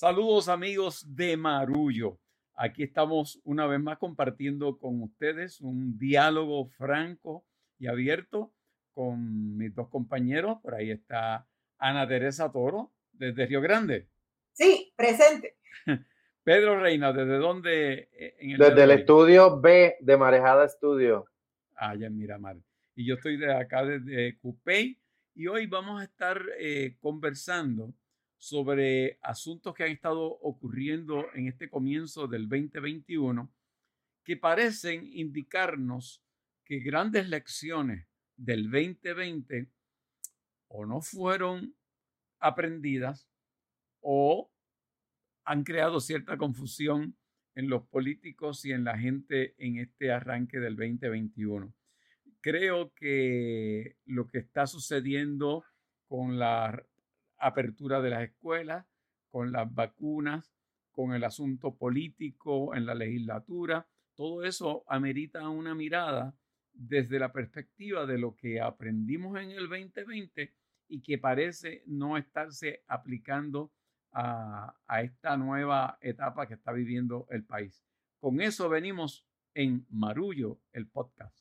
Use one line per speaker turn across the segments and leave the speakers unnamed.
Saludos amigos de Marullo. Aquí estamos una vez más compartiendo con ustedes un diálogo franco y abierto con mis dos compañeros. Por ahí está Ana Teresa Toro, desde Río Grande.
Sí, presente.
Pedro Reina, ¿desde dónde?
Eh, desde el estudio B de Marejada Estudio.
Ah, ya mira, Miramar. Y yo estoy de acá desde Cupey y hoy vamos a estar eh, conversando sobre asuntos que han estado ocurriendo en este comienzo del 2021 que parecen indicarnos que grandes lecciones del 2020 o no fueron aprendidas o han creado cierta confusión en los políticos y en la gente en este arranque del 2021. Creo que lo que está sucediendo con la apertura de las escuelas, con las vacunas, con el asunto político en la legislatura, todo eso amerita una mirada desde la perspectiva de lo que aprendimos en el 2020 y que parece no estarse aplicando a, esta nueva etapa que está viviendo el país. Con eso venimos en Marullo, el podcast.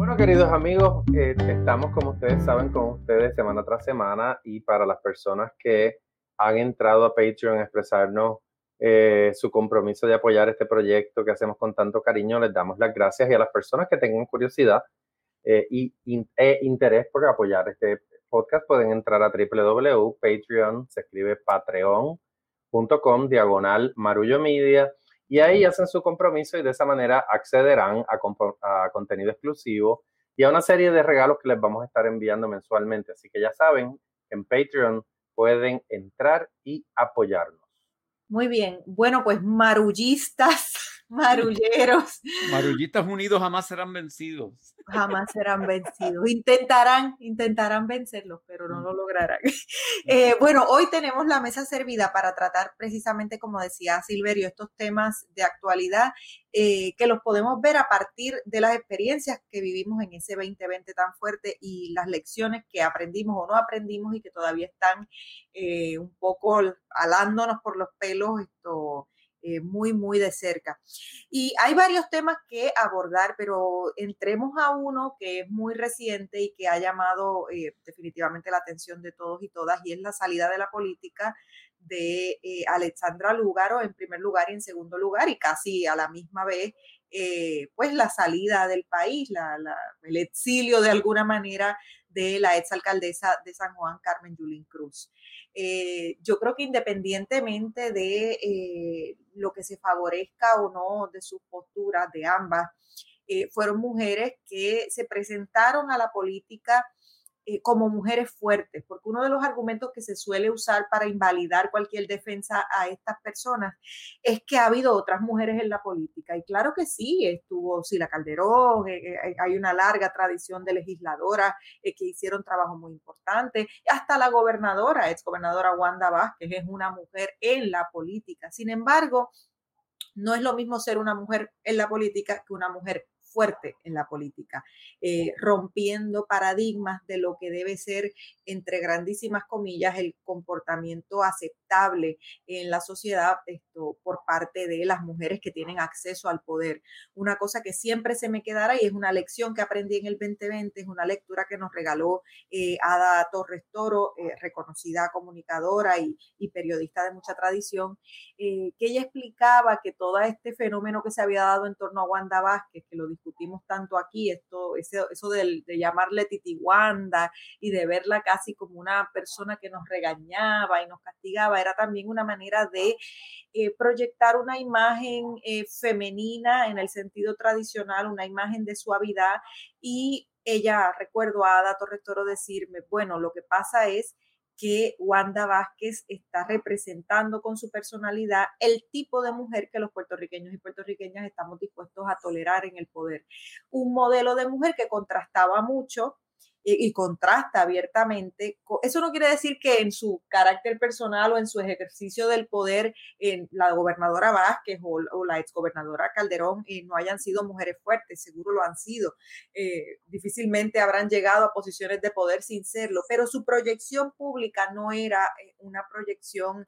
Bueno, queridos amigos, eh, estamos, como ustedes saben, con ustedes semana tras semana y para las personas que han entrado a Patreon a expresarnos eh, su compromiso de apoyar este proyecto que hacemos con tanto cariño, les damos las gracias y a las personas que tengan curiosidad eh, y, e interés por apoyar este podcast pueden entrar a www.patreon, diagonal Marullo Media, y ahí hacen su compromiso y de esa manera accederán a, a contenido exclusivo y a una serie de regalos que les vamos a estar enviando mensualmente. Así que ya saben, en Patreon pueden entrar y apoyarnos.
Muy bien. Bueno, pues marullistas marulleros.
Marullitas unidos jamás serán vencidos.
Jamás serán vencidos. Intentarán, intentarán vencerlos, pero no lo lograrán. Eh, bueno, hoy tenemos la mesa servida para tratar precisamente, como decía Silverio, estos temas de actualidad eh, que los podemos ver a partir de las experiencias que vivimos en ese 2020 tan fuerte y las lecciones que aprendimos o no aprendimos y que todavía están eh, un poco alándonos por los pelos esto eh, muy, muy de cerca. Y hay varios temas que abordar, pero entremos a uno que es muy reciente y que ha llamado eh, definitivamente la atención de todos y todas, y es la salida de la política de eh, Alexandra Lúgaro en primer lugar y en segundo lugar, y casi a la misma vez, pues la salida del país, la, el exilio de alguna manera de la exalcaldesa de San Juan, Carmen Yulín Cruz. Eh, yo creo que independientemente de eh, lo que se favorezca o no de sus posturas de ambas, eh, fueron mujeres que se presentaron a la política eh, como mujeres fuertes, porque uno de los argumentos que se suele usar para invalidar cualquier defensa a estas personas es que ha habido otras mujeres en la política. Y claro que sí, estuvo Sila Calderón, eh, eh, hay una larga tradición de legisladoras que hicieron trabajo muy importante, hasta la gobernadora, ex gobernadora Wanda Vázquez, es una mujer en la política. Sin embargo, no es lo mismo ser una mujer en la política que una mujer fuerte en la política, eh, rompiendo paradigmas de lo que debe ser, entre grandísimas comillas, el comportamiento aceptable en la sociedad esto, por parte de las mujeres que tienen acceso al poder. Una cosa que siempre se me quedará y es una lección que aprendí en el 2020, es una lectura que nos regaló eh, Ada Torres Toro, eh, reconocida comunicadora y, periodista de mucha tradición, que ella explicaba que todo este fenómeno que se había dado en torno a Wanda Vázquez, que lo discutimos tanto aquí, esto, eso de, de llamarle Titiwanda y de verla casi como una persona que nos regañaba y nos castigaba, era también una manera de eh, proyectar una imagen eh, femenina en el sentido tradicional, una imagen de suavidad. Y ella, recuerdo a Ada Torres decirme, bueno, lo que pasa es que Wanda Vázquez está representando con su personalidad el tipo de mujer que los puertorriqueños y puertorriqueñas estamos dispuestos a tolerar en el poder. Un modelo de mujer que contrastaba mucho y, contrasta abiertamente. Eso no quiere decir que en su carácter personal o en su ejercicio del poder, en la gobernadora Vázquez o, la exgobernadora Calderón eh, no hayan sido mujeres fuertes, seguro lo han sido. Eh, difícilmente habrán llegado a posiciones de poder sin serlo, pero su proyección pública no era eh, una proyección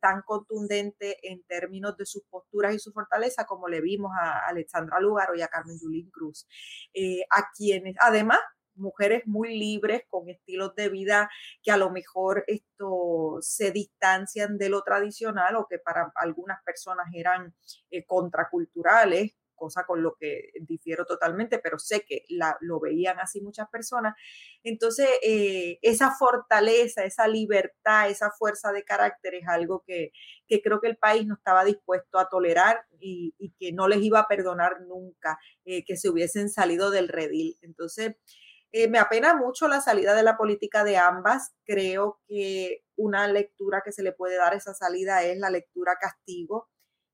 tan contundente en términos de sus posturas y su fortaleza como le vimos a Alexandra Lugaro y a Carmen Yulín Cruz, a quienes además mujeres muy libres con estilos de vida que a lo mejor esto se distancian de lo tradicional o que para algunas personas eran eh, contraculturales, cosa con lo que difiero totalmente, pero sé que la, lo veían así muchas personas. Entonces, eh, esa fortaleza, esa libertad, esa fuerza de carácter es algo que, creo que el país no estaba dispuesto a tolerar y, que no les iba a perdonar nunca eh, que se hubiesen salido del redil. Entonces, eh, me apena mucho la salida de la política de ambas. Creo que una lectura que se le puede dar a esa salida es la lectura castigo.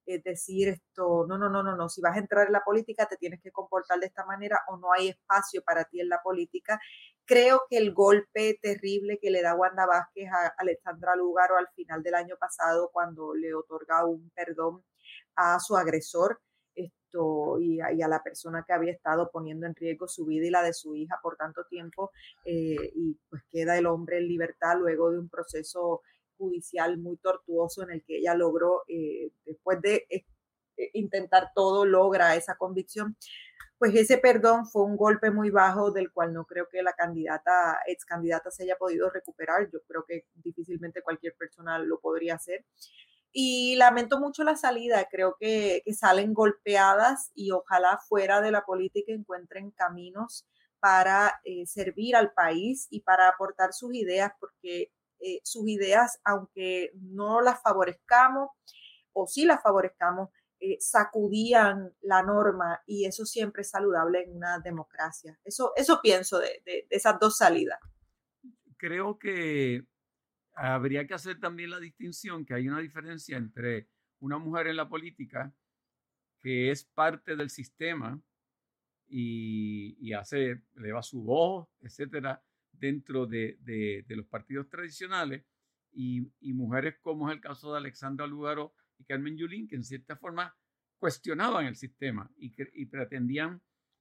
Es decir, esto, no, no, no, no, no, si vas a entrar en la política te tienes que comportar de esta manera o no hay espacio para ti en la política. Creo que el golpe terrible que le da Wanda Vázquez a Alexandra Lugaro al final del año pasado cuando le otorga un perdón a su agresor, y a, la persona que había estado poniendo en riesgo su vida y la de su hija por tanto tiempo eh, y pues queda el hombre en libertad luego de un proceso judicial muy tortuoso en el que ella logró, eh, después de eh, intentar todo, logra esa convicción. Pues ese perdón fue un golpe muy bajo del cual no creo que la candidata, ex candidata se haya podido recuperar. Yo creo que difícilmente cualquier persona lo podría hacer. Y lamento mucho la salida, creo que, salen golpeadas y ojalá fuera de la política encuentren caminos para eh, servir al país y para aportar sus ideas, porque eh, sus ideas, aunque no las favorezcamos o sí las favorezcamos, eh, sacudían la norma y eso siempre es saludable en una democracia. Eso, eso pienso de esas dos salidas.
Creo que habría que hacer también la distinción que hay una diferencia entre una mujer en la política que es parte del sistema y, hace, eleva su voz, etcétera, dentro de, los partidos tradicionales, y, mujeres como es el caso de Alexandra Lugaro y Carmen Yulín, que en cierta forma cuestionaban el sistema y, y pretendían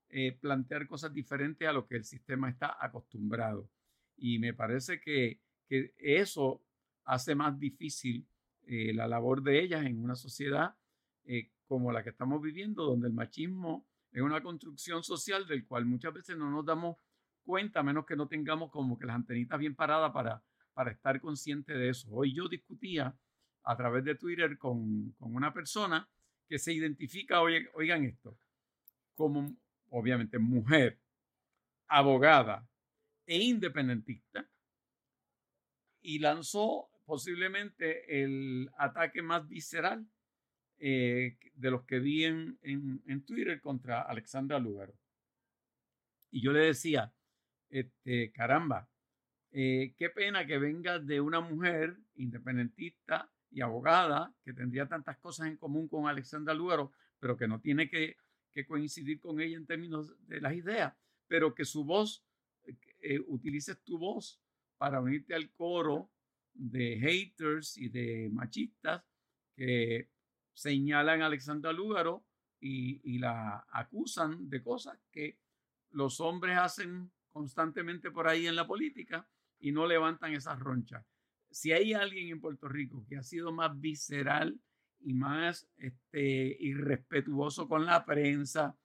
eh, plantear cosas diferentes a lo que el sistema está acostumbrado. Y me parece que que eso hace más difícil eh, la labor de ellas en una sociedad eh, como la que estamos viviendo, donde el machismo es una construcción social del cual muchas veces no nos damos cuenta, a menos que no tengamos como que las antenitas bien paradas para, para estar conscientes de eso. Hoy yo discutía a través de Twitter con, con una persona que se identifica, oigan esto, como obviamente mujer, abogada e independentista, y lanzó posiblemente el ataque más visceral eh, de los que vi en, en, Twitter contra Alexandra Lugaro. Y yo le decía, este, caramba, eh, qué pena que venga de una mujer independentista y abogada que tendría tantas cosas en común con Alexandra Lugaro, pero que no tiene que, que coincidir con ella en términos de las ideas, pero que su voz, eh, utilices tu voz para unirte al coro de haters y de machistas que señalan a Alexandra Lúgaro y, la acusan de cosas que los hombres hacen constantemente por ahí en la política y no levantan esas ronchas. Si hay alguien en Puerto Rico que ha sido más visceral y más este, irrespetuoso con la prensa,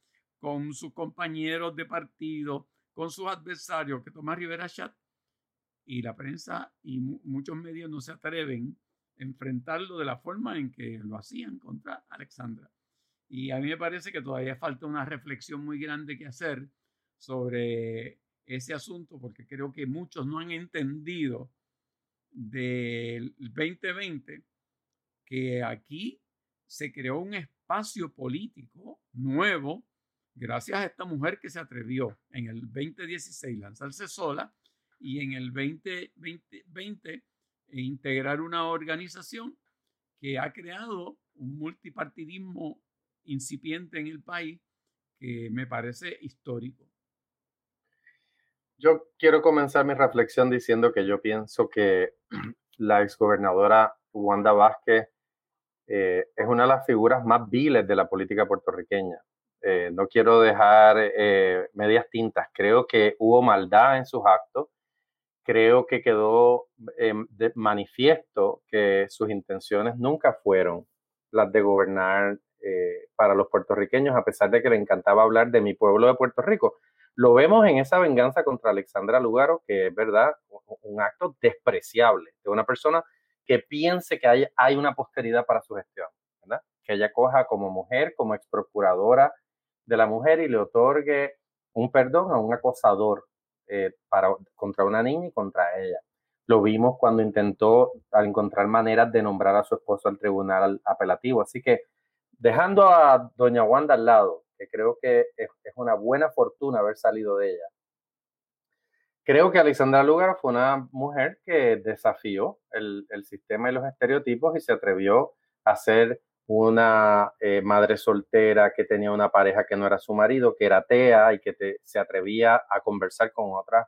con sus compañeros de partido, con sus adversarios, que Tomás Rivera Chat, y la prensa y muchos medios no se atreven a enfrentarlo de la forma en que lo hacían contra Alexandra. Y a mí me parece que todavía falta una reflexión muy grande que hacer sobre ese asunto, porque creo que muchos no han entendido del 2020 que aquí se creó un espacio político nuevo gracias a esta mujer que se atrevió en el 2016 lanzarse sola y en el 2020 eh, integrar una organización que ha creado un multipartidismo incipiente en el país que me parece histórico.
Yo quiero comenzar mi reflexión diciendo que yo pienso que la exgobernadora Wanda Vázquez eh, es una de las figuras más viles de la política puertorriqueña. Eh, no quiero dejar eh, medias tintas. Creo que hubo maldad en sus actos. Creo que quedó de manifiesto que sus intenciones nunca fueron las de gobernar para los puertorriqueños, a pesar de que le encantaba hablar de mi pueblo de Puerto Rico. Lo vemos en esa venganza contra Alexandra Lugaro, que es verdad, un acto despreciable de una persona que piense que hay, una posteridad para su gestión. Que ella coja como mujer, como ex procuradora de la mujer y le otorgue un perdón a un acosador eh, para, contra una niña y contra ella. Lo vimos cuando intentó al encontrar maneras de nombrar a su esposo al tribunal apelativo. Así que dejando a doña Wanda al lado, que creo que es, es una buena fortuna haber salido de ella, creo que Alexandra Lugar fue una mujer que desafió el, el, sistema y los estereotipos y se atrevió a ser una eh, madre soltera que tenía una pareja que no era su marido, que era atea y que se atrevía a conversar con otras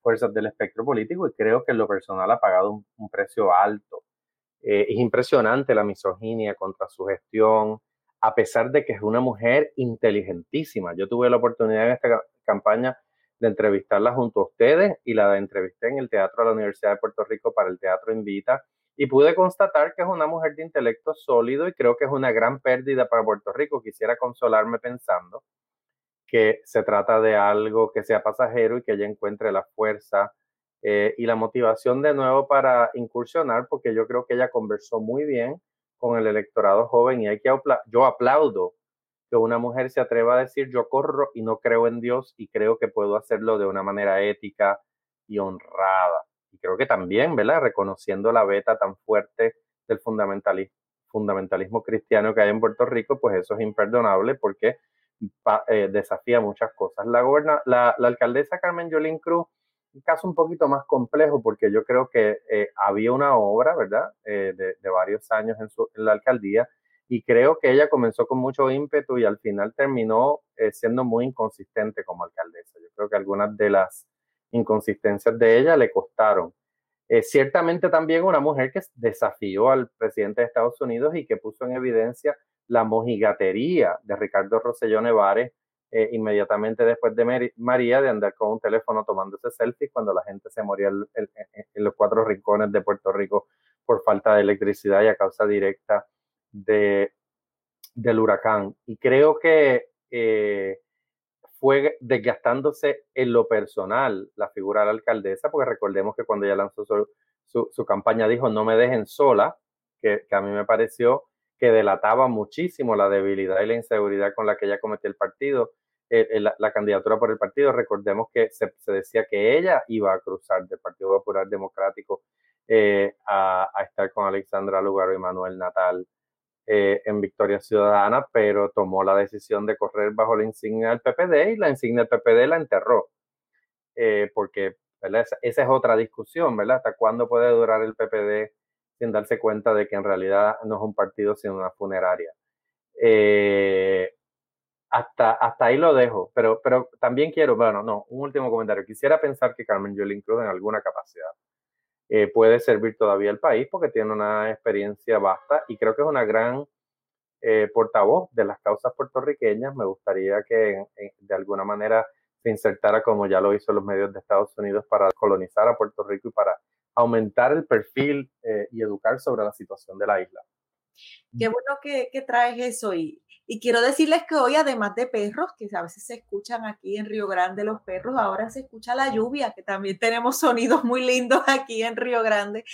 fuerzas del espectro político y creo que en lo personal ha pagado un, precio alto. Eh, es impresionante la misoginia contra su gestión, a pesar de que es una mujer inteligentísima. Yo tuve la oportunidad en esta campaña de entrevistarla junto a ustedes y la entrevisté en el Teatro de la Universidad de Puerto Rico para el Teatro Invita y pude constatar que es una mujer de intelecto sólido y creo que es una gran pérdida para Puerto Rico. Quisiera consolarme pensando que se trata de algo que sea pasajero y que ella encuentre la fuerza eh, y la motivación de nuevo para incursionar, porque yo creo que ella conversó muy bien con el electorado joven y hay que yo aplaudo que una mujer se atreva a decir yo corro y no creo en Dios y creo que puedo hacerlo de una manera ética y honrada y creo que también, ¿verdad? Reconociendo la beta tan fuerte del fundamentalismo, fundamentalismo cristiano que hay en Puerto Rico, pues eso es imperdonable porque eh, desafía muchas cosas. La, la, alcaldesa Carmen Yolín Cruz, un caso un poquito más complejo porque yo creo que eh, había una obra, ¿verdad?, eh, de, varios años en, su, en la alcaldía y creo que ella comenzó con mucho ímpetu y al final terminó siendo muy inconsistente como alcaldesa. Yo creo que algunas de las inconsistencias de ella le costaron. Eh, ciertamente también una mujer que desafió al presidente de Estados Unidos y que puso en evidencia la mojigatería de Ricardo Rosselló Nevares eh, inmediatamente después de María de andar con un teléfono tomándose selfies cuando la gente se moría en, los cuatro rincones de Puerto Rico por falta de electricidad y a causa directa de, del huracán. Y creo que eh, fue desgastándose en lo personal la figura de la alcaldesa, porque recordemos que cuando ella lanzó su, campaña dijo no me dejen sola, que, a mí me pareció que delataba muchísimo la debilidad y la inseguridad con la que ella cometió el partido, eh, eh, la, candidatura por el partido. Recordemos que se, decía que ella iba a cruzar del Partido Popular Democrático eh, a, a, estar con Alexandra Lugaro y Manuel Natal eh, en Victoria Ciudadana, pero tomó la decisión de correr bajo la insignia del PPD y la insignia del PPD la enterró. Eh, porque Esa, es otra discusión, ¿verdad? ¿Hasta cuándo puede durar el PPD sin darse cuenta de que en realidad no es un partido sino una funeraria? Eh, hasta, hasta ahí lo dejo, pero, pero también quiero, bueno, no, un último comentario. Quisiera pensar que Carmen Yolín Cruz en alguna capacidad eh, puede servir todavía al país porque tiene una experiencia vasta y creo que es una gran eh, portavoz de las causas puertorriqueñas. Me gustaría que de alguna manera se insertara como ya lo hizo los medios de Estados Unidos para colonizar a Puerto Rico y para aumentar el perfil eh, y educar sobre la situación de la isla.
Qué bueno que, que traes eso y, y quiero decirles que hoy, además de perros, que a veces se escuchan aquí en Río Grande los perros, ahora se escucha la lluvia, que también tenemos sonidos muy lindos aquí en Río Grande.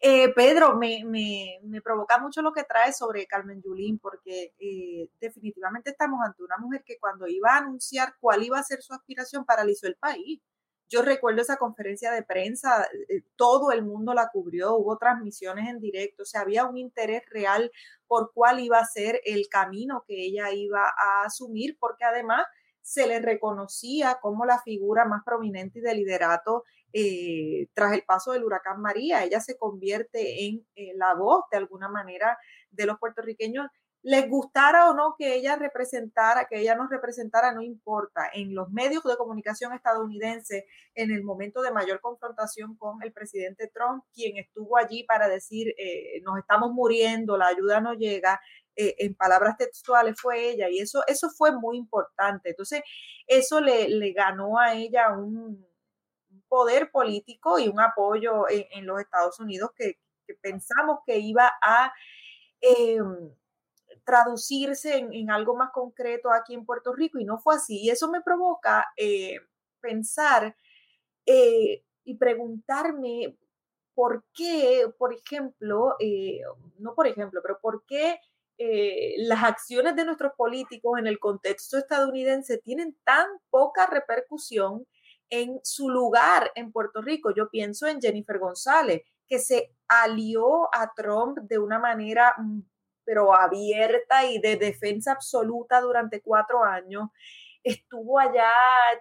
Eh, Pedro, me, provoca mucho lo que traes sobre Carmen Yulín, porque eh, definitivamente estamos ante una mujer que cuando iba a anunciar cuál iba a ser su aspiración, paralizó el país. Yo recuerdo esa conferencia de prensa, eh, todo el mundo la cubrió, hubo transmisiones en directo, o sea, había un interés real por cuál iba a ser el camino que ella iba a asumir, porque además se le reconocía como la figura más prominente de liderato eh, tras el paso del huracán María. Ella se convierte en eh, la voz, de alguna manera, de los puertorriqueños les gustara o no que ella representara, que ella nos representara, no importa. En los medios de comunicación estadounidenses, en el momento de mayor confrontación con el presidente Trump, quien estuvo allí para decir, eh, nos estamos muriendo, la ayuda no llega, eh, en palabras textuales fue ella, y eso, eso fue muy importante. Entonces, eso le, le ganó a ella un, poder político y un apoyo en, los Estados Unidos que, pensamos que iba a... Em, traducirse en, algo más concreto aquí en Puerto Rico y no fue así. Y eso me provoca eh, pensar eh, y preguntarme por qué, por ejemplo, eh, no por ejemplo, pero por qué las acciones de nuestros políticos en el contexto estadounidense tienen tan poca repercusión en su lugar en Puerto Rico. Yo pienso en Jennifer González, que se alió a Trump de una manera mm, pero abierta y de defensa absoluta durante cuatro años. Estuvo allá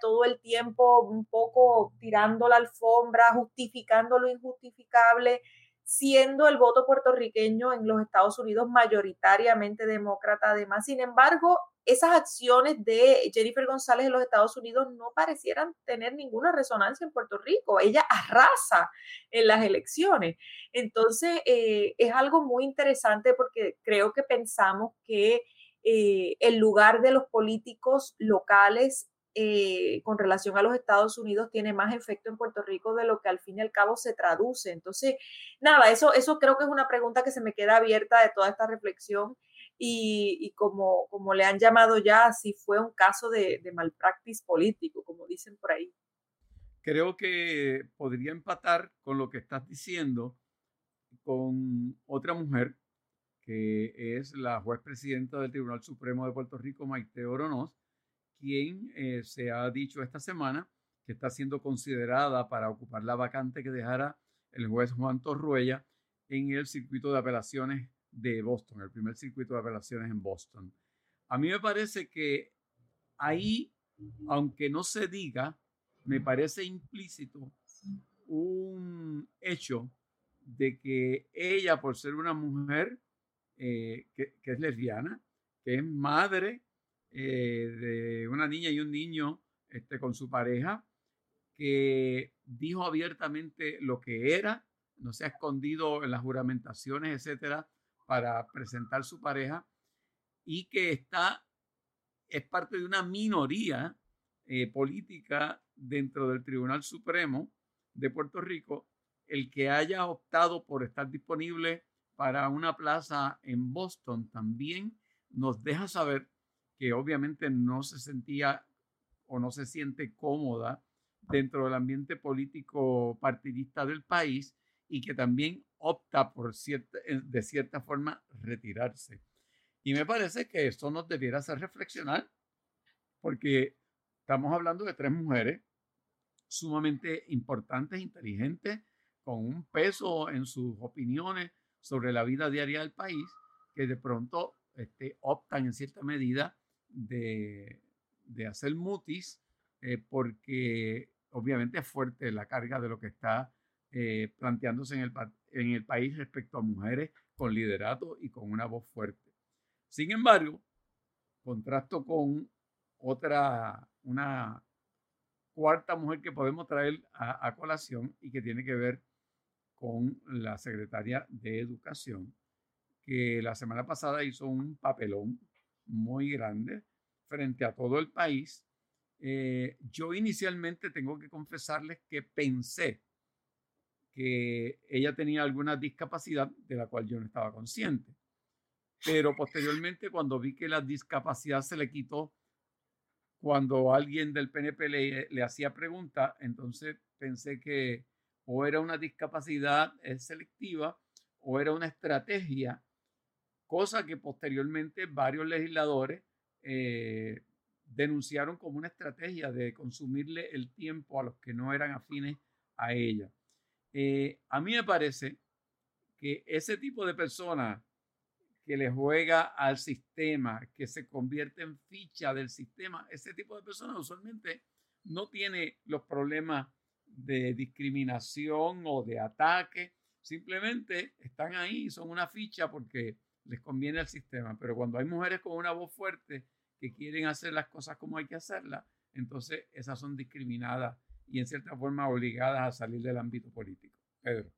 todo el tiempo un poco tirando la alfombra, justificando lo injustificable, siendo el voto puertorriqueño en los Estados Unidos mayoritariamente demócrata. Además, sin embargo, esas acciones de Jennifer González en los Estados Unidos no parecieran tener ninguna resonancia en Puerto Rico. Ella arrasa en las elecciones. Entonces, eh, es algo muy interesante porque creo que pensamos que eh, el lugar de los políticos locales eh, con relación a los Estados Unidos tiene más efecto en Puerto Rico de lo que al fin y al cabo se traduce. Entonces, nada, eso, eso creo que es una pregunta que se me queda abierta de toda esta reflexión y, como, como le han llamado ya, si fue un caso de, de malpractice político, como dicen por ahí.
Creo que podría empatar con lo que estás diciendo con otra mujer que es la juez presidenta del Tribunal Supremo de Puerto Rico, Maite Oronoz, quien eh, se ha dicho esta semana que está siendo considerada para ocupar la vacante que dejara el juez Juan Torruella en el circuito de apelaciones de Boston, el primer circuito de apelaciones en Boston. A mí me parece que ahí, aunque no se diga, me parece implícito un hecho de que ella, por ser una mujer eh, que, es lesbiana, que es madre eh, de una niña y un niño este, con su pareja, que dijo abiertamente lo que era, no se ha escondido en las juramentaciones, etcétera, para presentar su pareja y que está, es parte de una minoría eh, política dentro del Tribunal Supremo de Puerto Rico, el que haya optado por estar disponible para una plaza en Boston también nos deja saber que obviamente no se sentía o no se siente cómoda dentro del ambiente político partidista del país y que también opta por cierta, eh, de cierta forma retirarse. Y me parece que esto nos debiera hacer reflexionar, porque estamos hablando de tres mujeres sumamente importantes, inteligentes, con un peso en sus opiniones sobre la vida diaria del país, que de pronto este, optan en cierta medida de, de hacer mutis, eh, porque obviamente es fuerte la carga de lo que está eh, planteándose en el, país respecto a mujeres con liderato y con una voz fuerte. Sin embargo, contrasto con otra, una cuarta mujer que podemos traer a, a, colación y que tiene que ver con la secretaria de Educación, que la semana pasada hizo un papelón muy grande frente a todo el país. Eh, yo inicialmente tengo que confesarles que pensé que ella tenía alguna discapacidad de la cual yo no estaba consciente. Pero posteriormente, cuando vi que la discapacidad se le quitó cuando alguien del PNP le, le hacía pregunta, entonces pensé que o era una discapacidad eh, selectiva o era una estrategia, cosa que posteriormente varios legisladores eh, denunciaron como una estrategia de consumirle el tiempo a los que no eran afines a ella. Eh, a mí me parece que ese tipo de persona que le juega al sistema, que se convierte en ficha del sistema, ese tipo de personas usualmente no tiene los problemas de discriminación o de ataque, simplemente están ahí, son una ficha porque les conviene al sistema, pero cuando hay mujeres con una voz fuerte que quieren hacer las cosas como hay que hacerlas, entonces esas son discriminadas y en cierta forma obligadas a salir del ámbito político. Pedro.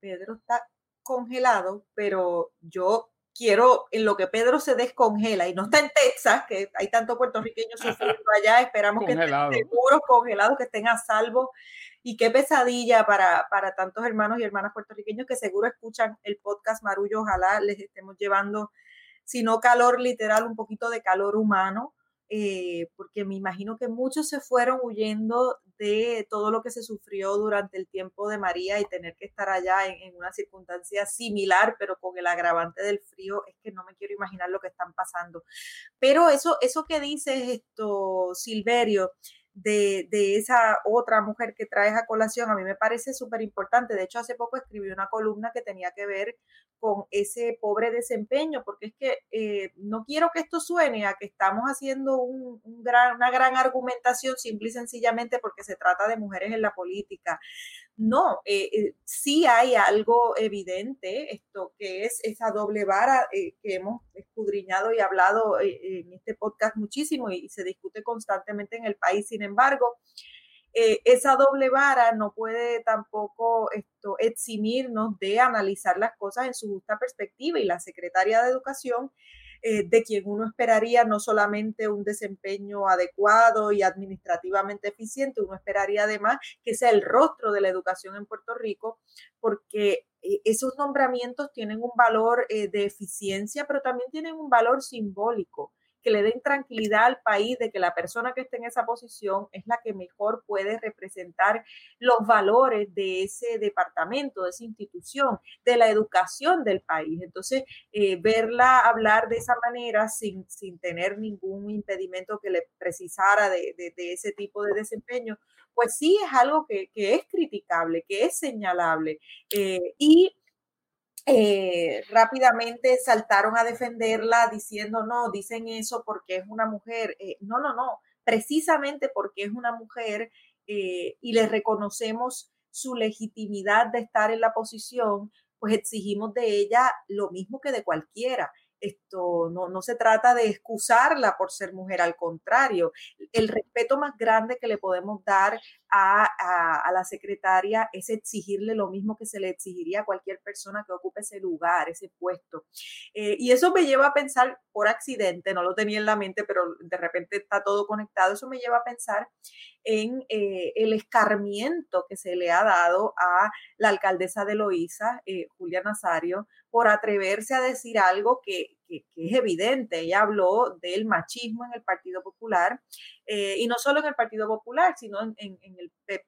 Pedro está congelado, pero yo quiero, en lo que Pedro se descongela y no está en Texas, que hay tantos puertorriqueños sufriendo allá, esperamos que estén seguros, congelados, que estén a salvo. Y qué pesadilla para, para tantos hermanos y hermanas puertorriqueños que seguro escuchan el podcast Marullo. Ojalá les estemos llevando, si no calor literal, un poquito de calor humano eh, porque me imagino que muchos se fueron huyendo de todo lo que se sufrió durante el tiempo de María y tener que estar allá en, una circunstancia similar, pero con el agravante del frío, es que no me quiero imaginar lo que están pasando. Pero eso, eso que dices esto, Silverio, de, de, esa otra mujer que traes a colación, a mí me parece súper importante. De hecho, hace poco escribí una columna que tenía que ver con ese pobre desempeño, porque es que eh, no quiero que esto suene a que estamos haciendo un, gran, una gran argumentación simple y sencillamente porque se trata de mujeres en la política. No, eh, eh, sí hay algo evidente, esto que es esa doble vara que hemos escudriñado y hablado en este podcast muchísimo y se discute constantemente en el país. Sin embargo, eh, esa doble vara no puede tampoco esto, eximirnos de analizar las cosas en su justa perspectiva y la secretaria de Educación, eh, de quien uno esperaría no solamente un desempeño adecuado y administrativamente eficiente, uno esperaría además que sea el rostro de la educación en Puerto Rico, porque eh, esos nombramientos tienen un valor de eficiencia, pero también tienen un valor simbólico que le den tranquilidad al país de que la persona que esté en esa posición es la que mejor puede representar los valores de ese departamento, de esa institución, de la educación del país. Entonces, eh, verla hablar de esa manera sin, sin tener ningún impedimento que le precisara de, ese tipo de desempeño, pues sí es algo que, es criticable, que es señalable. Eh, y eh, rápidamente saltaron a defenderla diciendo, no, dicen eso porque es una mujer. Eh, no, no, no, precisamente porque es una mujer eh, y le reconocemos su legitimidad de estar en la posición, pues exigimos de ella lo mismo que de cualquiera. Esto no, no se trata de excusarla por ser mujer, al contrario, el respeto más grande que le podemos dar a, a, la secretaria es exigirle lo mismo que se le exigiría a cualquier persona que ocupe ese lugar, ese puesto. Eh, y eso me lleva a pensar, por accidente, no lo tenía en la mente, pero de repente está todo conectado, eso me lleva a pensar en eh, el escarmiento que se le ha dado a la alcaldesa de Loíza, eh, Julia Nazario, por atreverse a decir algo que, que, es evidente. Ella habló del machismo en el Partido Popular eh, y no solo en el Partido Popular, sino en, el,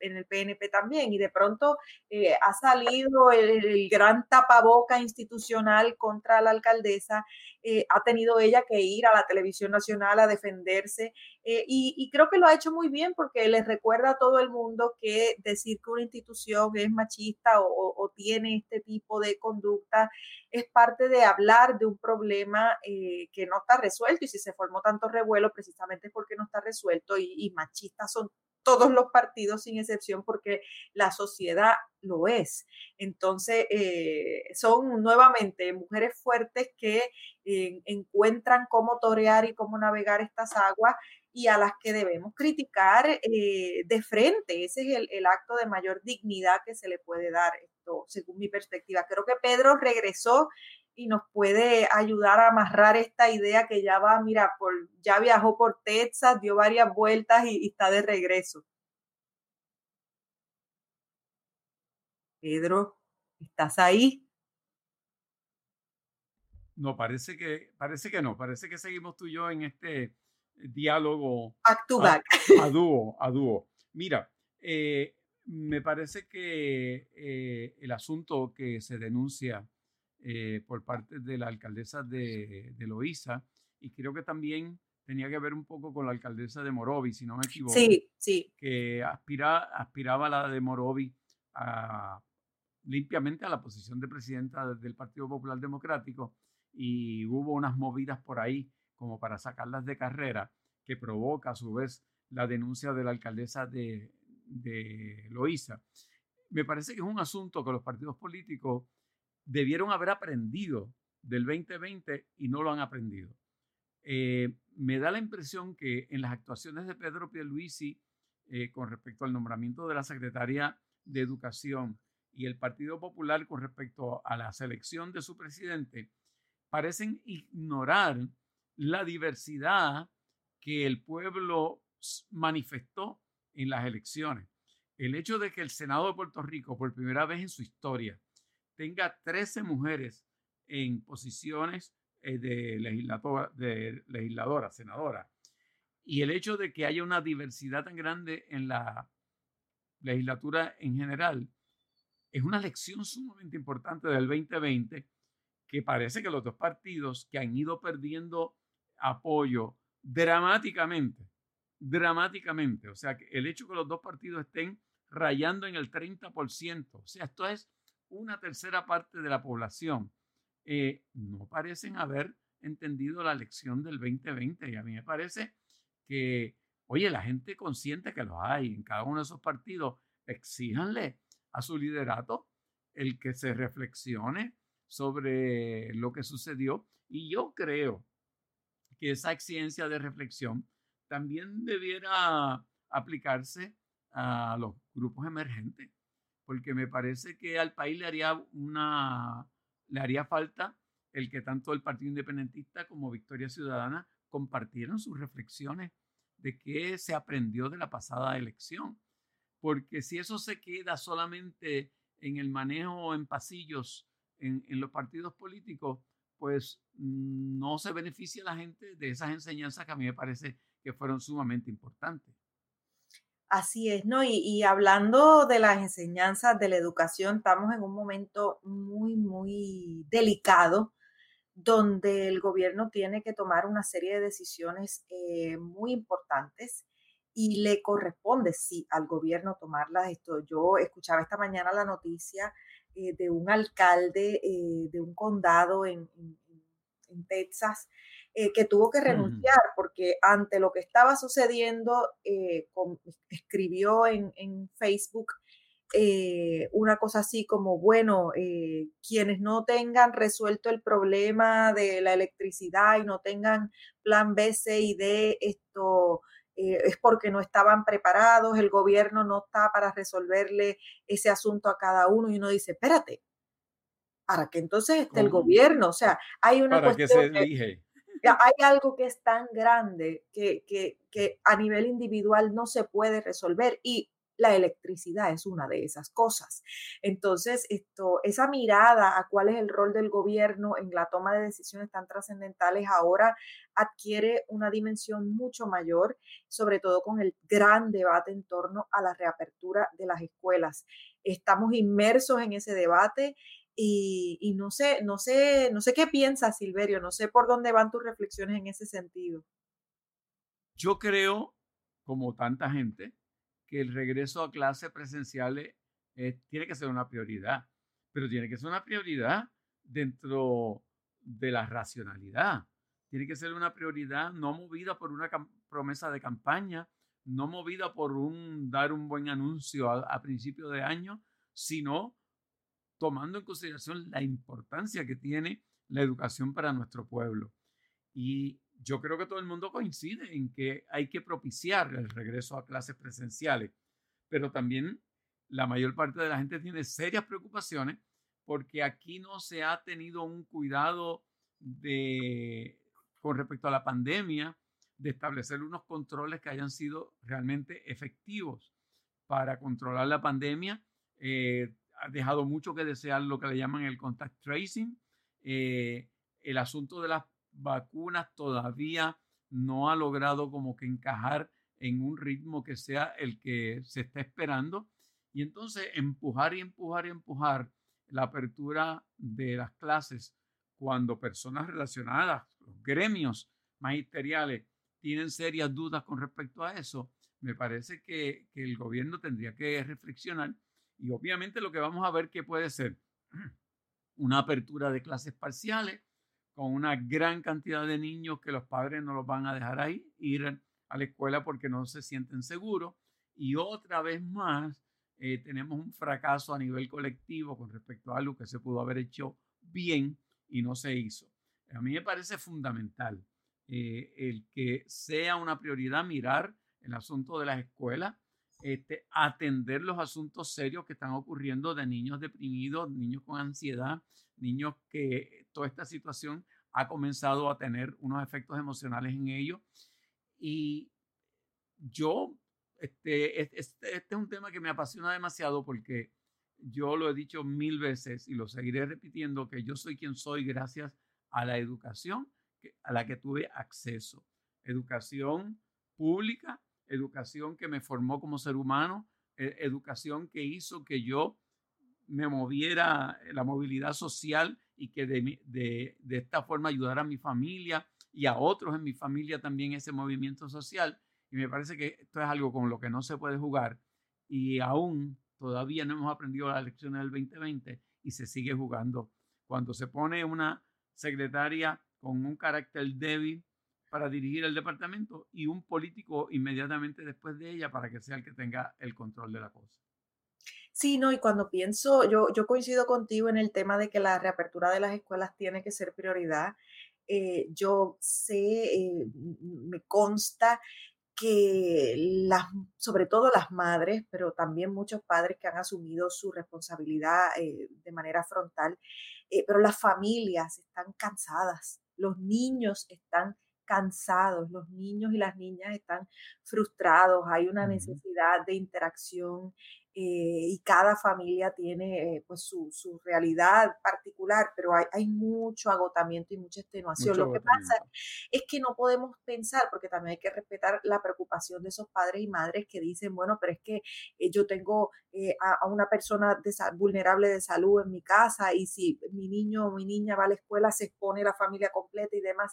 en el, PNP también. Y de pronto eh, ha salido el, gran tapaboca institucional contra la alcaldesa. Eh, ha tenido ella que ir a la televisión nacional a defenderse y, creo que lo ha hecho muy bien porque les recuerda a todo el mundo que decir que una institución es machista o tiene este tipo de conducta es parte de hablar de un problema eh, que no está resuelto y si se formó tanto revuelo precisamente porque no está resuelto y, machistas son todos los partidos sin excepción porque la sociedad lo es. Entonces, eh, son nuevamente mujeres fuertes que eh, encuentran cómo torear y cómo navegar estas aguas y a las que debemos criticar de frente. Ese es el, acto de mayor dignidad que se le puede dar según mi perspectiva. Creo que Pedro regresó y nos puede ayudar a amarrar esta idea que ya va, mira, por, ya viajó por Texas, dio varias vueltas y, está de regreso. Pedro, ¿estás ahí?
No, parece que, parece que no, parece que seguimos tú y yo en este diálogo.
A,
a, dúo, a dúo. Mira, eh, me parece que eh, el asunto que se denuncia eh, por parte de la alcaldesa de, de Loíza, y creo que también tenía que ver un poco con la alcaldesa de Morovi, si no me equivoco.
Sí, sí.
Que aspira, aspiraba la de Morovi a, limpiamente a la posición de presidenta del Partido Popular Democrático y hubo unas movidas por ahí como para sacarlas de carrera que provoca a su vez la denuncia de la alcaldesa de, de Loíza. me parece que es un asunto que los partidos políticos debieron haber aprendido del 2020 y no lo han aprendido. Eh, me da la impresión que en las actuaciones de Pedro Pierluisi eh, con respecto al nombramiento de la secretaria de Educación y el Partido Popular con respecto a la selección de su presidente, parecen ignorar la diversidad que el pueblo manifestó en las elecciones. El hecho de que el Senado de Puerto Rico, por primera vez en su historia, tenga 13 mujeres en posiciones eh, de, legisladora, senadora, y el hecho de que haya una diversidad tan grande en la legislatura en general, es una lección sumamente importante del 2020 que parece que los dos partidos que han ido perdiendo apoyo dramáticamente, dramáticamente, o sea, que el hecho que los dos partidos estén rayando en el 30%, o sea, esto es una tercera parte de la población, eh, no parecen haber entendido la lección del 2020 y a mí me parece que, oye, la gente consciente que lo hay en cada uno de esos partidos, exíjanle a su liderato el que se reflexione sobre lo que sucedió. Y yo creo que esa exigencia de reflexión también debiera aplicarse a los grupos emergentes, porque me parece que al país le haría una le haría falta el que tanto el Partido Independentista como Victoria Ciudadana compartieran sus reflexiones de qué se aprendió de la pasada elección. Porque si eso se queda solamente en el manejo en pasillos en, los partidos políticos, pues no se beneficia la gente de esas enseñanzas que a mí me parece que fueron sumamente importantes.
Así es, ¿no? Y, hablando de las enseñanzas de la educación, estamos en un momento muy, muy delicado donde el gobierno tiene que tomar una serie de decisiones eh, muy importantes y le corresponde, sí, al gobierno tomarlas. Esto, yo escuchaba esta mañana la noticia eh, de un alcalde eh, de un condado en, Texas que tuvo que renunciar porque ante lo que estaba sucediendo, escribió en, en Facebook eh, una cosa así como, bueno, eh, quienes no tengan resuelto el problema de la electricidad y no tengan plan B, C y D, esto eh, es porque no estaban preparados, el gobierno no está para resolverle ese asunto a cada uno y uno dice, espérate, para que entonces esté el gobierno, o sea, hay una
para que se elige.
Hay algo que es tan grande que, que, que a nivel individual no se puede resolver y la electricidad es una de esas cosas. Entonces, esto, esa mirada a cuál es el rol del gobierno en la toma de decisiones tan trascendentales ahora adquiere una dimensión mucho mayor, sobre todo con el gran debate en torno a la reapertura de las escuelas. Estamos inmersos en ese debate y, no sé, no sé, no sé qué piensas, Silverio, no sé por dónde van tus reflexiones en ese sentido.
Yo creo, como tanta gente, que el regreso a clases presenciales eh, tiene que ser una prioridad, pero tiene que ser una prioridad dentro de la racionalidad. Tiene que ser una prioridad no movida por una promesa de campaña, no movida por un dar un buen anuncio a principio de año, sino tomando en consideración la importancia que tiene la educación para nuestro pueblo. Y yo creo que todo el mundo coincide en que hay que propiciar el regreso a clases presenciales, pero también la mayor parte de la gente tiene serias preocupaciones porque aquí no se ha tenido un cuidado de, con respecto a la pandemia, de establecer unos controles que hayan sido realmente efectivos para controlar la pandemia. Eh, ha dejado mucho que desear lo que le llaman el contact tracing. Eh, el asunto de las vacunas todavía no ha logrado como que encajar en un ritmo que sea el que se está esperando. Y entonces empujar y empujar y empujar la apertura de las clases cuando personas relacionadas, los gremios magisteriales, tienen serias dudas con respecto a eso, me parece que, que el gobierno tendría que reflexionar y obviamente lo que vamos a ver que puede ser una apertura de clases parciales, con una gran cantidad de niños que los padres no los van a dejar ahí, ir a la escuela porque no se sienten seguros. Y otra vez más, eh, tenemos un fracaso a nivel colectivo con respecto a algo que se pudo haber hecho bien y no se hizo. A mí me parece fundamental eh, el que sea una prioridad mirar el asunto de las escuelas, este, atender los asuntos serios que están ocurriendo de niños deprimidos, niños con ansiedad, niños que toda esta situación ha comenzado a tener unos efectos emocionales en ellos. Y yo, este, este, este es un tema que me apasiona demasiado porque yo lo he dicho mil veces y lo seguiré repitiendo, que yo soy quien soy gracias a la educación a la que tuve acceso. Educación pública, educación que me formó como ser humano, e, educación que hizo que yo me moviera la movilidad social y que de, de, de, esta forma ayudara a mi familia y a otros en mi familia también ese movimiento social. Y me parece que esto es algo con lo que no se puede jugar y aún todavía no hemos aprendido las lecciones del 2020 y se sigue jugando. Cuando se pone una secretaria con un carácter débil para dirigir el departamento y un político inmediatamente después de ella para que sea el que tenga el control de la cosa.
Sí, no, y cuando pienso, yo, yo coincido contigo en el tema de que la reapertura de las escuelas tiene que ser prioridad. Eh, yo sé, eh, me consta que las, sobre todo las madres, pero también muchos padres que han asumido su responsabilidad eh, de manera frontal, pero las familias están cansadas, los niños están cansados, los niños y las niñas están frustrados, hay una necesidad de interacción eh, y cada familia tiene eh, pues su, su, realidad particular, pero hay, hay, mucho agotamiento y mucha extenuación. Lo que pasa es que no podemos pensar, porque también hay que respetar la preocupación de esos padres y madres que dicen, bueno, pero es que eh, yo tengo a, a, una persona vulnerable de salud en mi casa y si mi niño o mi niña va a la escuela se expone la familia completa y demás.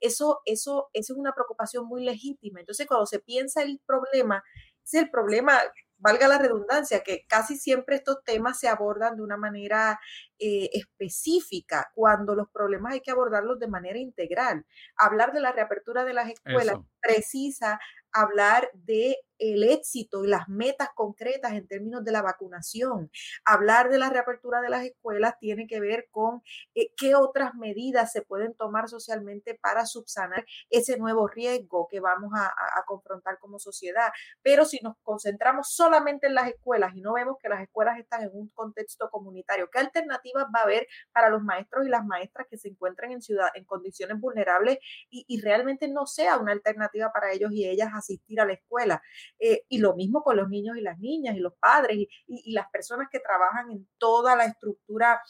Eso, eso, eso es una preocupación muy legítima. Entonces, cuando se piensa el problema, es el problema valga la redundancia, que casi siempre estos temas se abordan de una manera eh, específica, cuando los problemas hay que abordarlos de manera integral. Hablar de la reapertura de las escuelas precisa hablar de el éxito y las metas concretas en términos de la vacunación. Hablar de la reapertura de las escuelas tiene que ver con eh, qué otras medidas se pueden tomar socialmente para subsanar ese nuevo riesgo que vamos a, confrontar como sociedad. Pero si nos concentramos solamente en las escuelas y no vemos que las escuelas están en un contexto comunitario, ¿qué alternativas va a haber para los maestros y las maestras que se encuentran en ciudad en condiciones vulnerables y, y realmente no sea una alternativa para ellos y ellas asistir a la escuela? Eh, y lo mismo con los niños y las niñas y los padres y, y, las personas que trabajan en toda la estructura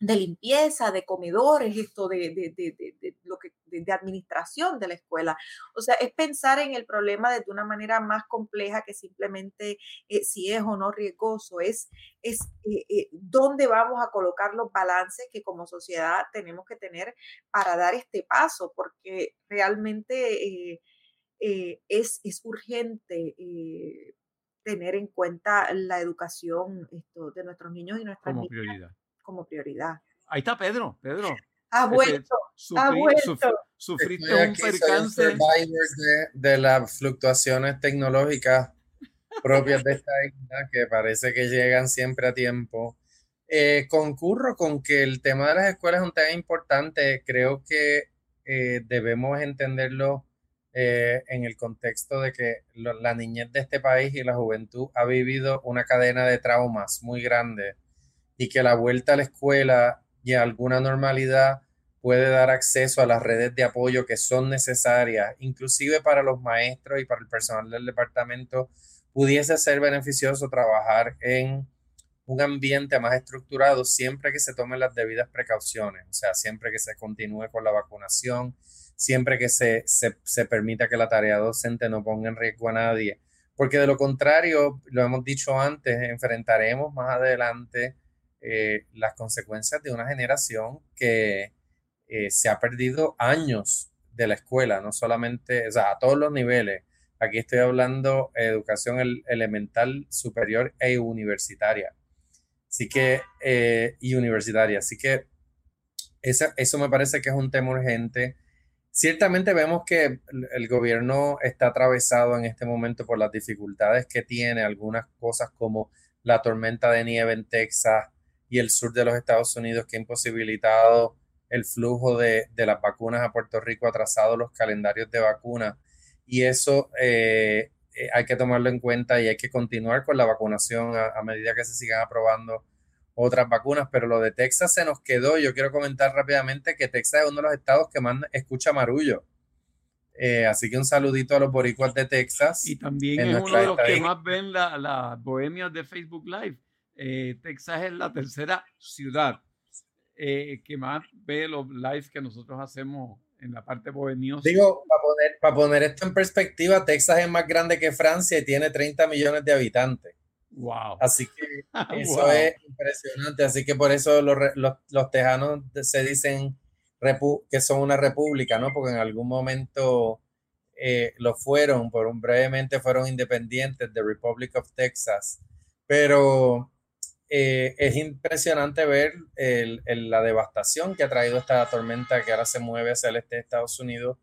de limpieza, de comedores, esto de, de, de, de lo que, de, administración de la escuela. O sea, es pensar en el problema de una manera más compleja que simplemente eh, si es o no riesgoso, es, es eh, dónde vamos a colocar los balances que como sociedad tenemos que tener para dar este paso, porque realmente eh, es, es, urgente eh, tener en cuenta la educación esto, de nuestros niños y nuestras
como prioridad.
Como prioridad.
Ahí está Pedro, Pedro.
Ha este, vuelto, ha vuelto.
sufriste un percance. De, de, las fluctuaciones tecnológicas propias de esta isla que parece que llegan siempre a tiempo. Eh, concurro con que el tema de las escuelas es un tema importante. Creo que debemos entenderlo eh, en el contexto de que la niñez de este país y la juventud ha vivido una cadena de traumas muy grande y que la vuelta a la escuela y a alguna normalidad puede dar acceso a las redes de apoyo que son necesarias, inclusive para los maestros y para el personal del departamento, pudiese ser beneficioso trabajar en un ambiente más estructurado siempre que se tomen las debidas precauciones, o sea, siempre que se continúe con la vacunación, siempre que se, se, permita que la tarea docente no ponga en riesgo a nadie. Porque de lo contrario, lo hemos dicho antes, enfrentaremos más adelante eh, las consecuencias de una generación que eh, se ha perdido años de la escuela, no solamente, o sea, a todos los niveles. Aquí estoy hablando educación elemental, superior e universitaria. Así que, eh, y universitaria. Así que eso me parece que es un tema urgente ciertamente vemos que el gobierno está atravesado en este momento por las dificultades que tiene, algunas cosas como la tormenta de nieve en Texas y el sur de los Estados Unidos que ha imposibilitado el flujo de, las vacunas a Puerto Rico, atrasado los calendarios de vacunas. Y eso eh, eh, hay que tomarlo en cuenta y hay que continuar con la vacunación a, medida que se sigan aprobando otras vacunas, pero lo de Texas se nos quedó. Yo quiero comentar rápidamente que Texas es uno de los estados que más escucha marullo. Eh, así que un saludito a los boricuas de Texas.
Y también es uno de los que más ven las la bohemias de Facebook Live. Eh, Texas es la tercera ciudad que más ve los lives que nosotros hacemos en la parte bohemiosa.
Digo, para poner, para poner esto en perspectiva, Texas es más grande que Francia y tiene 30 millones de habitantes.
Wow.
Así que eso es impresionante. Así que por eso los, los, los tejanos se dicen que son una república, ¿no? Porque en algún momento eh, lo fueron, por un brevemente fueron independientes de Republic of Texas. Pero eh, es impresionante ver la devastación que ha traído esta tormenta que ahora se mueve hacia el este de Estados Unidos,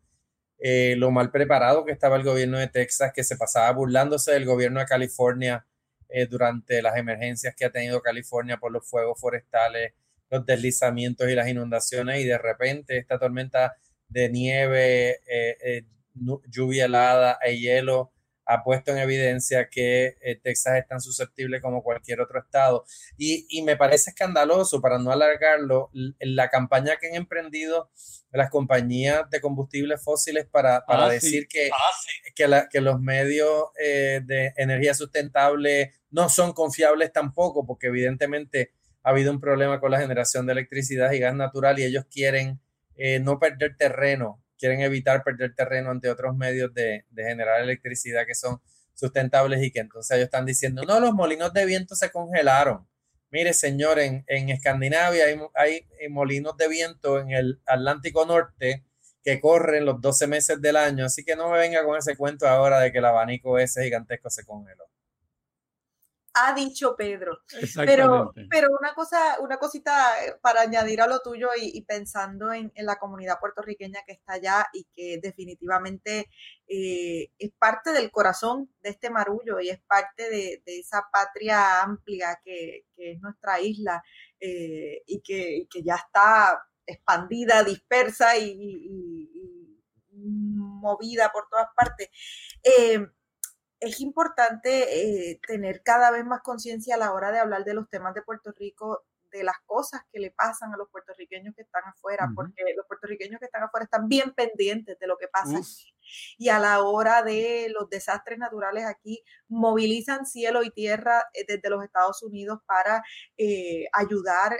eh, lo mal preparado que estaba el gobierno de Texas, que se pasaba burlándose del gobierno de California eh, durante las emergencias que ha tenido California por los fuegos forestales, los deslizamientos y las inundaciones, y de repente esta tormenta de nieve, lluvia helada e hielo ha puesto en evidencia que eh, Texas es tan susceptible como cualquier otro estado. Y, me parece escandaloso, para no alargarlo, la campaña que han emprendido las compañías de combustibles fósiles para, ah, decir que, ah, que, los medios eh, de energía sustentable no son confiables tampoco, porque evidentemente ha habido un problema con la generación de electricidad y gas natural y ellos quieren eh, no perder terreno quieren evitar perder terreno ante otros medios de, generar electricidad que son sustentables y que entonces ellos están diciendo, no, los molinos de viento se congelaron. Mire, señor, en, Escandinavia hay, hay, molinos de viento en el Atlántico Norte que corren los 12 meses del año, así que no me venga con ese cuento ahora de que el abanico ese gigantesco se congeló
ha dicho Pedro. Pero, pero una cosa, una cosita eh, para añadir a lo tuyo y, pensando en, la comunidad puertorriqueña que está allá y que definitivamente eh, es parte del corazón de este marullo y es parte de, esa patria amplia que, es nuestra isla eh, y, que, ya está expandida, dispersa y, movida por todas partes es importante eh, tener cada vez más conciencia a la hora de hablar de los temas de Puerto Rico de las cosas que le pasan a los puertorriqueños que están afuera, porque los puertorriqueños que están afuera están bien pendientes de lo que pasa aquí. Y a la hora de los desastres naturales aquí, movilizan cielo y tierra eh, desde los Estados Unidos para eh, ayudar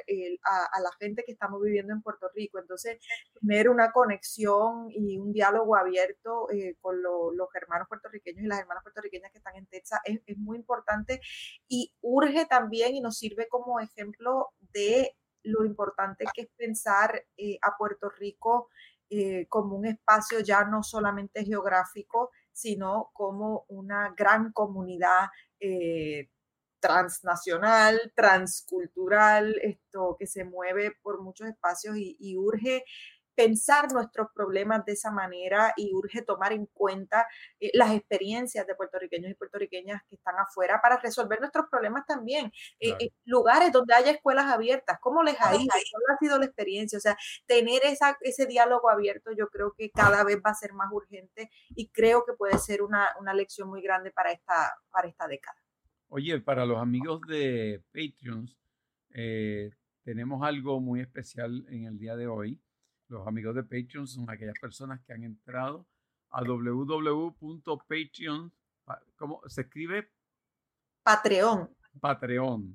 a, la gente que estamos viviendo en Puerto Rico. Entonces, tener una conexión y un diálogo abierto eh, con los hermanos puertorriqueños y las hermanas puertorriqueñas que están en Texas es, muy importante y urge también y nos sirve como ejemplo de lo importante que es pensar eh, a Puerto Rico eh, como un espacio ya no solamente geográfico, sino como una gran comunidad eh, transnacional, transcultural, esto que se mueve por muchos espacios y urge pensar nuestros problemas de esa manera y urge tomar en cuenta eh, las experiencias de puertorriqueños y puertorriqueñas que están afuera para resolver nuestros problemas también. Eh, eh, lugares donde haya escuelas abiertas, ¿cómo les ha ido? ¿Cuál ha sido la experiencia? O sea, tener esa, ese diálogo abierto yo creo que cada vez va a ser más urgente y creo que puede ser una, una lección muy grande para esta, para esta década.
Oye, para los amigos de Patreons, tenemos algo muy especial en el día de hoy los amigos de Patreon son aquellas personas que han entrado a www.patreon. ¿Cómo se escribe?
Patreon.
Patreon.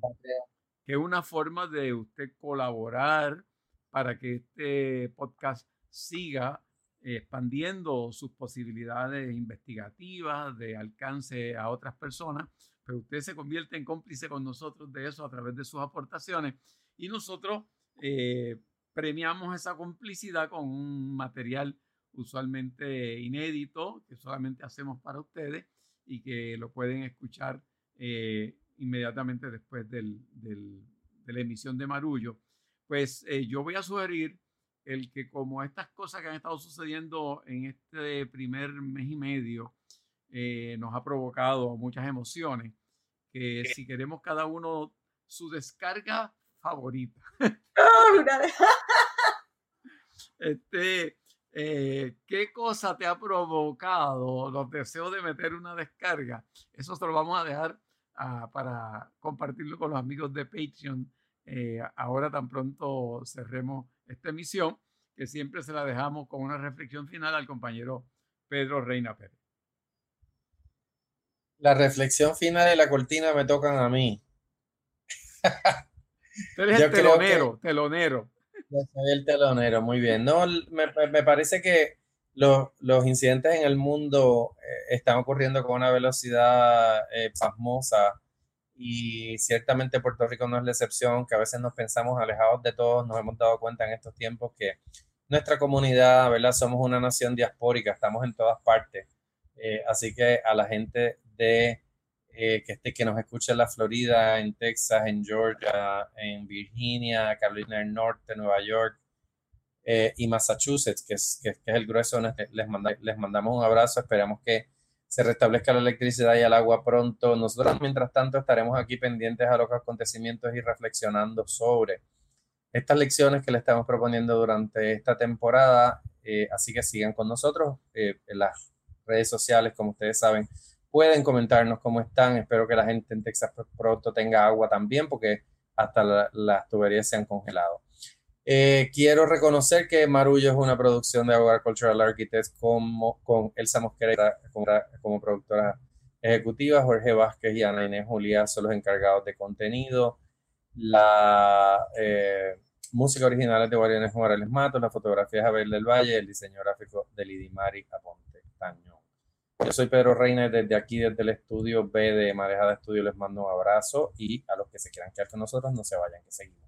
Que es una forma de usted colaborar para que este podcast siga expandiendo sus posibilidades investigativas, de alcance a otras personas, pero usted se convierte en cómplice con nosotros de eso a través de sus aportaciones y nosotros eh, premiamos esa complicidad con un material usualmente inédito que solamente hacemos para ustedes y que lo pueden escuchar eh, inmediatamente después del, de la emisión de Marullo. Pues eh, yo voy a sugerir el que como estas cosas que han estado sucediendo en este primer mes y medio eh, nos ha provocado muchas emociones, que si queremos cada uno su descarga favorita. este, eh, ¿Qué cosa te ha provocado los deseos de meter una descarga? Eso se lo vamos a dejar ah, para compartirlo con los amigos de Patreon. Eh, ahora tan pronto cerremos esta emisión, que siempre se la dejamos con una reflexión final al compañero Pedro Reina Pérez.
La reflexión final y la cortina me tocan a mí.
Tú eres el telonero, telonero.
Yo soy el telonero, muy bien. No, me, parece que los, incidentes en el mundo eh, están ocurriendo con una velocidad eh, pasmosa y ciertamente Puerto Rico no es la excepción, que a veces nos pensamos alejados de todos, nos hemos dado cuenta en estos tiempos que nuestra comunidad, ¿verdad? Somos una nación diaspórica, estamos en todas partes. Eh, así que a la gente de eh, que, este, que nos escucha en la Florida, en Texas, en Georgia, en Virginia, Carolina del Norte, Nueva York eh, y Massachusetts, que es, que, es el grueso, les, les mandamos un abrazo, esperamos que se restablezca la electricidad y el agua pronto. Nosotros, mientras tanto, estaremos aquí pendientes a los acontecimientos y reflexionando sobre estas lecciones que le estamos proponiendo durante esta temporada. Eh, así que sigan con nosotros en las redes sociales, como ustedes saben, pueden comentarnos cómo están. Espero que la gente en Texas pronto tenga agua también, porque hasta las tuberías se han congelado. Eh, quiero reconocer que Marullo es una producción de Hogar Cultural Architects como, con Elsa Mosquera como, productora ejecutiva, Jorge Vázquez y Ana Inés Julia son los encargados de contenido. La eh, música original es de Guardianes Morales Matos, la fotografía es Abel del Valle, el diseño gráfico de Lidimari Aponte. Yo soy Pedro Reina desde aquí, desde el estudio B de Marejada Estudio, les mando un abrazo y a los que se quieran quedar con nosotros, no se vayan, que seguimos.